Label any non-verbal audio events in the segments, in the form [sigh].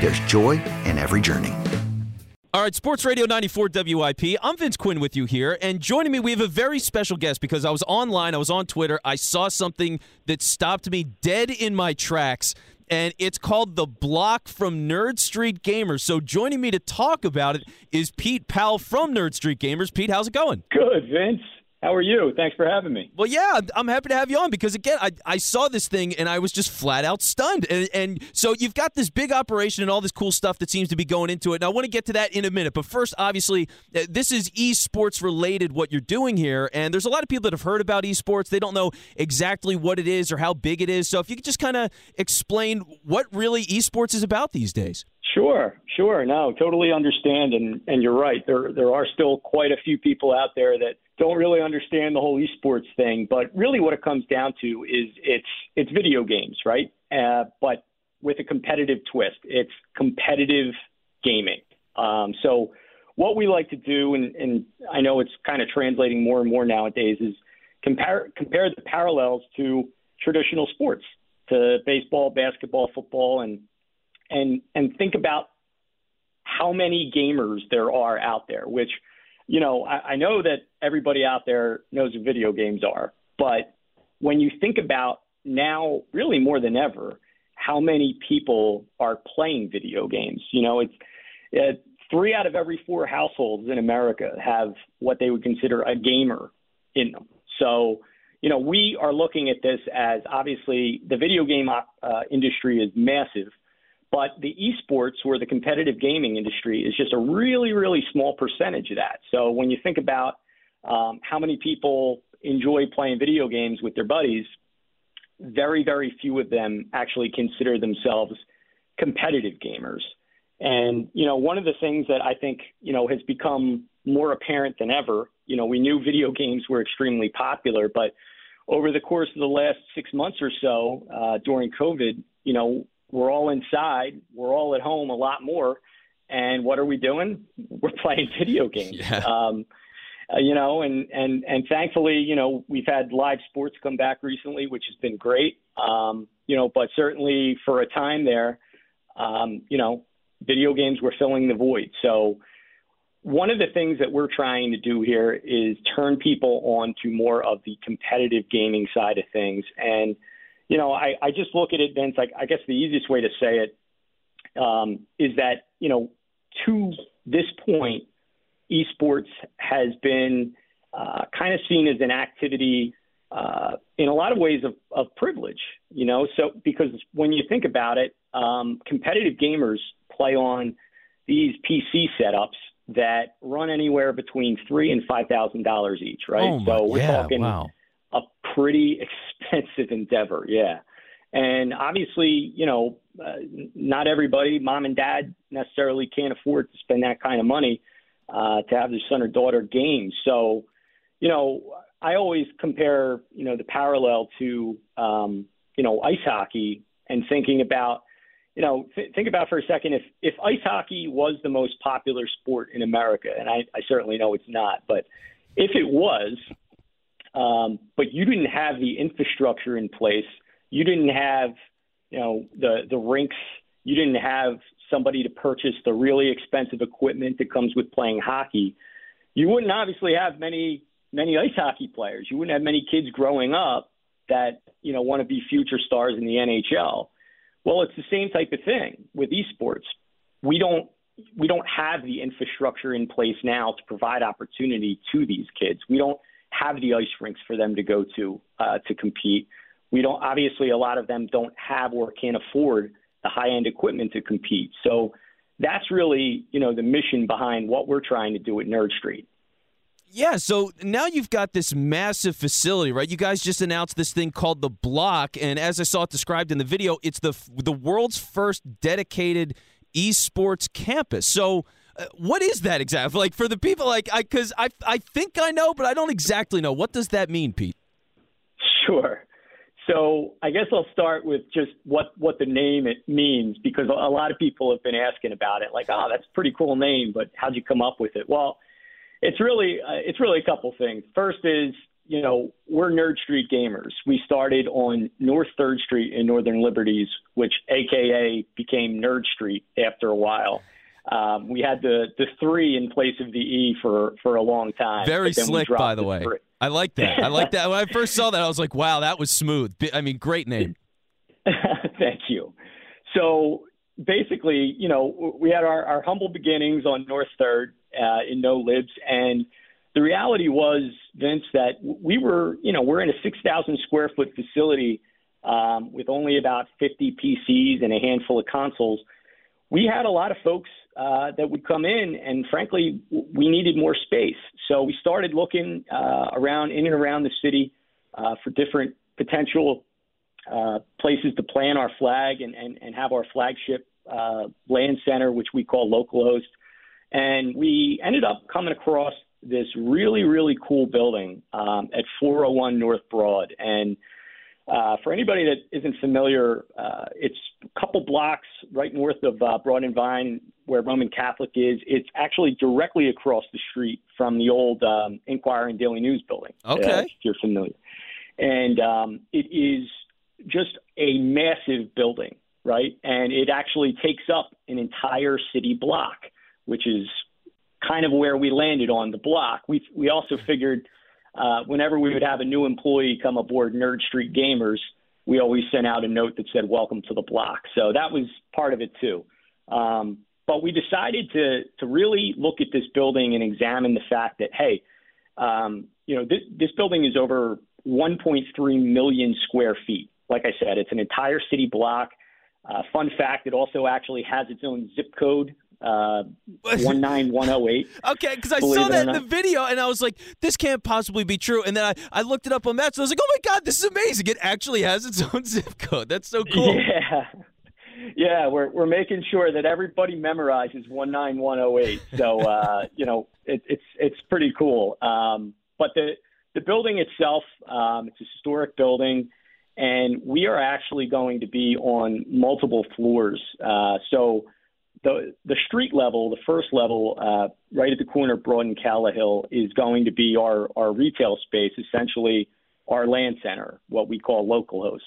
there's joy in every journey. All right, Sports Radio 94 WIP. I'm Vince Quinn with you here. And joining me, we have a very special guest because I was online, I was on Twitter, I saw something that stopped me dead in my tracks and it's called The Block from Nerd Street Gamers. So joining me to talk about it is Pete Powell from Nerd Street Gamers. Pete, how's it going? Good, Vince. How are you? Thanks for having me. Well, yeah, I'm happy to have you on because again, I, I saw this thing and I was just flat out stunned. And, and so you've got this big operation and all this cool stuff that seems to be going into it. And I want to get to that in a minute. But first, obviously, uh, this is esports related what you're doing here. And there's a lot of people that have heard about esports. They don't know exactly what it is or how big it is. So if you could just kind of explain what really esports is about these days. Sure, sure. No, totally understand, and and you're right. There there are still quite a few people out there that don't really understand the whole esports thing. But really, what it comes down to is it's it's video games, right? Uh, but with a competitive twist. It's competitive gaming. Um, so what we like to do, and, and I know it's kind of translating more and more nowadays, is compare compare the parallels to traditional sports, to baseball, basketball, football, and and and think about how many gamers there are out there. Which, you know, I, I know that everybody out there knows what video games are, but when you think about now, really more than ever, how many people are playing video games. You know, it's it, three out of every four households in America have what they would consider a gamer in them. So, you know, we are looking at this as obviously the video game uh, industry is massive, but the esports or the competitive gaming industry is just a really, really small percentage of that. So when you think about um, how many people enjoy playing video games with their buddies, very, very few of them actually consider themselves competitive gamers. And, you know, one of the things that I think, you know, has become more apparent than ever, you know, we knew video [laughs] games were extremely popular, but over the course of the last six months or so uh, during COVID, you know, we're all inside, we're all at home a lot more. And what are we doing? [laughs] We're playing video games. [laughs] Yeah. Um, uh, you know, and and and thankfully, you know, we've had live sports come back recently, which has been great. Um, you know, but certainly for a time there, um, you know, video games were filling the void. So one of the things that we're trying to do here is turn people on to more of the competitive gaming side of things. And, you know, I, I just look at it, Vince, like I guess the easiest way to say it um, is that, you know, to this point, esports has been uh, kind of seen as an activity uh, in a lot of ways of, of privilege, you know. So because when you think about it, um, competitive gamers play on these PC setups that run anywhere between three and five thousand dollars each, right? Oh my, so we're yeah, talking wow. A pretty [laughs] expensive endeavor, yeah. And obviously, you know, uh, not everybody, mom and dad, necessarily can't afford to spend that kind of money uh, to have their son or daughter game. So, you know, I always compare, you know, the parallel to, um, you know, ice hockey and thinking about, you know, th- think about for a second if if ice hockey was the most popular sport in America, and I, I certainly know it's not, but if it was, um, but you didn't have the infrastructure in place, you didn't have, you know, the the rinks, you didn't have somebody to purchase the really expensive equipment that comes with playing hockey. You wouldn't obviously have many many ice hockey players. You wouldn't have many kids growing up that you know want to be future stars in the NHL. Well, it's the same type of thing with esports. We don't we don't have the infrastructure in place now to provide opportunity to these kids. We don't have the ice rinks for them to go to uh, to compete. We don't obviously a lot of them don't have or can't afford the high end equipment to compete. So that's really you know the mission behind what we're trying to do at Nerd Street. Yeah, so now you've got this massive facility, right? You guys just announced this thing called the Block, and as I saw it described in the video, it's the the world's first dedicated esports campus. So, uh, what is that exactly? Like for the people, like I, because I I think I know, but I don't exactly know. What does that mean, Pete? Sure. So I guess I'll start with just what what the name it means because a lot of people have been asking about it. Like, oh, that's a pretty cool name, but how'd you come up with it? Well it's really uh, it's really a couple things. First is you know we're Nerd Street gamers. We started on North Third Street in Northern Liberties, which AKA became Nerd Street after a while. Um, we had the the three in place of the E for for a long time. Very slick, by the way. Three. I like that. I like that. When I first saw that, I was like, "Wow, that was smooth." I mean, great name. [laughs] Thank you. So basically, you know, we had our, our humble beginnings on North Third uh, in NoLibs. And the reality was, Vince, that we were, you know, we're in a 6,000 square foot facility um, with only about 50 PCs and a handful of consoles. We had a lot of folks uh, that would come in, and frankly, we needed more space. So we started looking uh, around in and around the city uh, for different potential uh, places to plant our flag and, and, and have our flagship uh, LAN center, which we call localhost. And we ended up coming across this really, really cool building um, at 401 North Broad. And uh, for anybody that isn't familiar, uh, it's a couple blocks right north of uh, Broad and Vine, where Roman Catholic is. It's actually directly across the street from the old um, Inquirer and Daily News building. Okay, uh, if you're familiar, and um, it is just a massive building, right? And it actually takes up an entire city block which is kind of where we landed on the block. We we also figured uh, whenever we would have a new employee come aboard Nerd Street Gamers, we always sent out a note that said "Welcome to the block." So that was part of it too. Um, but we decided to to really look at this building and examine the fact that hey, um, you know, this, this building is over 1.3 million square feet. Like I said, it's an entire city block. Uh, fun fact: it also actually has its own zip code uh, 19108. [laughs] okay, because I saw that in the video and I was like, this can't possibly be true. And then I, I looked it up on maps and I was like, oh my God, this is amazing. It actually has its [laughs] own zip code. That's so cool. Yeah. [laughs] Yeah, we're we're making sure that everybody memorizes 19108. So uh, you know, it, it's it's pretty cool. Um, but the the building itself, um, it's a historic building, and we are actually going to be on multiple floors. Uh, so the the street level, the first level, uh, right at the corner of Broad and Callowhill, is going to be our our retail space, essentially our LAN center, what we call localhost,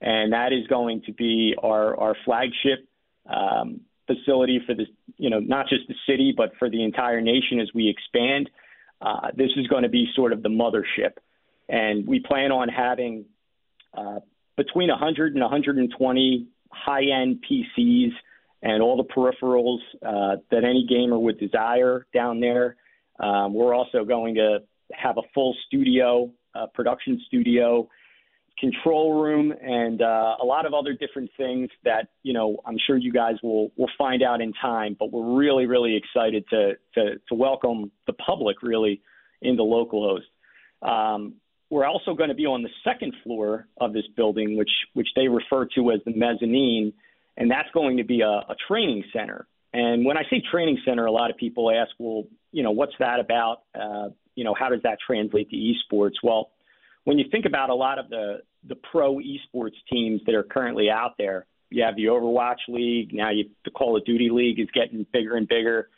and that is going to be our our flagship um, facility for the you know not just the city but for the entire nation as we expand. Uh, this is going to be sort of the mothership, and we plan on having uh, between 100 and 120 high-end PCs and all the peripherals uh, that any gamer would desire down there. Um, we're also going to have a full studio, uh, production studio, control room, and uh, a lot of other different things that you know I'm sure you guys will will find out in time. But we're really really excited to to, to welcome the public really into localhost. Um, we're also going to be on the second floor of this building, which which they refer to as the mezzanine and that's going to be a, a training center. And when I say training center, a lot of people ask, well, you know, what's that about? Uh, you know, how does that translate to esports? Well, when you think about a lot of the the pro esports teams that are currently out there, You have the Overwatch League. Now you, the Call of Duty League is getting bigger and bigger.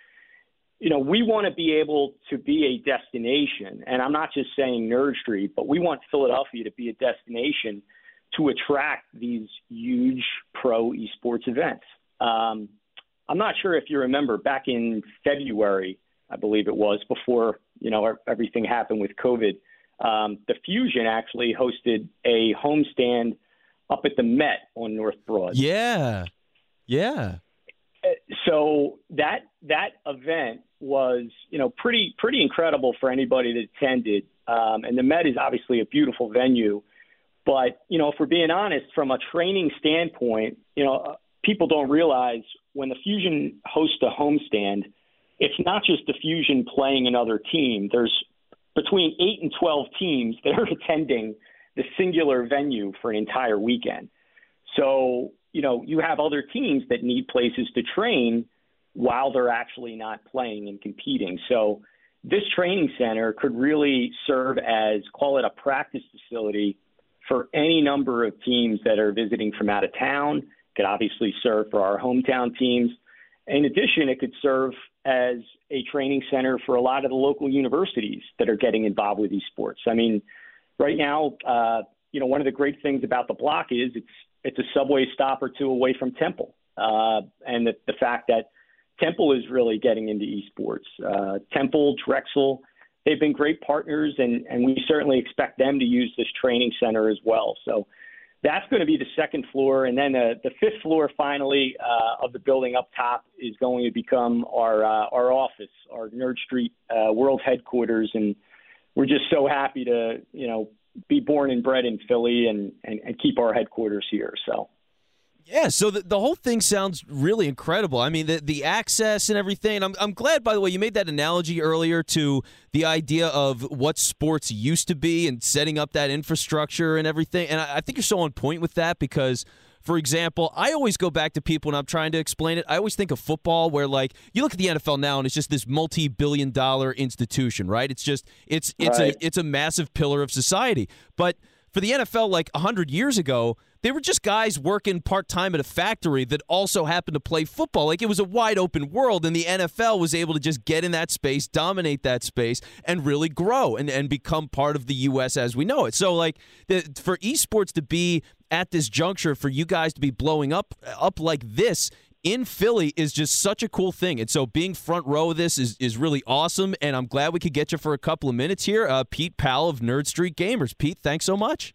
You know, we want to be able to be a destination, and I'm not just saying Nerd Street, but we want Philadelphia to be a destination to attract these huge pro esports events. Um, I'm not sure if you remember back in February, I believe it was, before you know everything happened with COVID. Um, the Fusion actually hosted a homestand up at the Met on North Broad. Yeah, yeah. So that that event was you know pretty pretty incredible for anybody that attended. Um, and the Met is obviously a beautiful venue, but you know if we're being honest, from a training standpoint, you know people don't realize when the Fusion hosts a homestand, it's not just the Fusion playing another team. There's between eight and 12 teams that are [laughs] attending the singular venue for an entire weekend. So, you know, you have other teams that need places to train while they're actually not playing and competing. So, this training center could really serve as, call it a practice facility for any number of teams that are visiting from out of town. Could obviously serve for our hometown teams. In addition, it could serve as a training center for a lot of the local universities that are getting involved with esports. I mean, right now, uh, you know, one of the great things about the block is it's it's a subway stop or two away from Temple, uh, and the, the fact that Temple is really getting into esports. Uh, Temple, Drexel, they've been great partners, and and we certainly expect them to use this training center as well. So that's going to be the second floor, and then uh, the fifth floor, finally, uh, of the building up top is going to become our uh, our office, our Nerd Street uh, World headquarters, and we're just so happy to you know be born and bred in Philly and and, and keep our headquarters here. So. Yeah, so the, the whole thing sounds really incredible. I mean, the, the access and everything. I'm, I'm glad, by the way, you made that analogy earlier to the idea of what sports used to be and setting up that infrastructure and everything. And I, I think you're so on point with that because – for example, I always go back to people when I'm trying to explain it. I always think of football where like you look at the NFL now and it's just this multi-billion dollar institution, right? It's just it's it's right. a it's a massive pillar of society. But for the NFL like 100 years ago, they were just guys working part time at a factory that also happened to play football. Like it was a wide open world, and the NFL was able to just get in that space, dominate that space, and really grow and, and become part of the U.S. as we know it. So, like, the, for esports to be at this juncture, for you guys to be blowing up up like this in Philly is just such a cool thing. And so being front row of this is, is really awesome. And I'm glad we could get you for a couple of minutes here. Uh, Pete Powell of Nerd Street Gamers. Pete, thanks so much.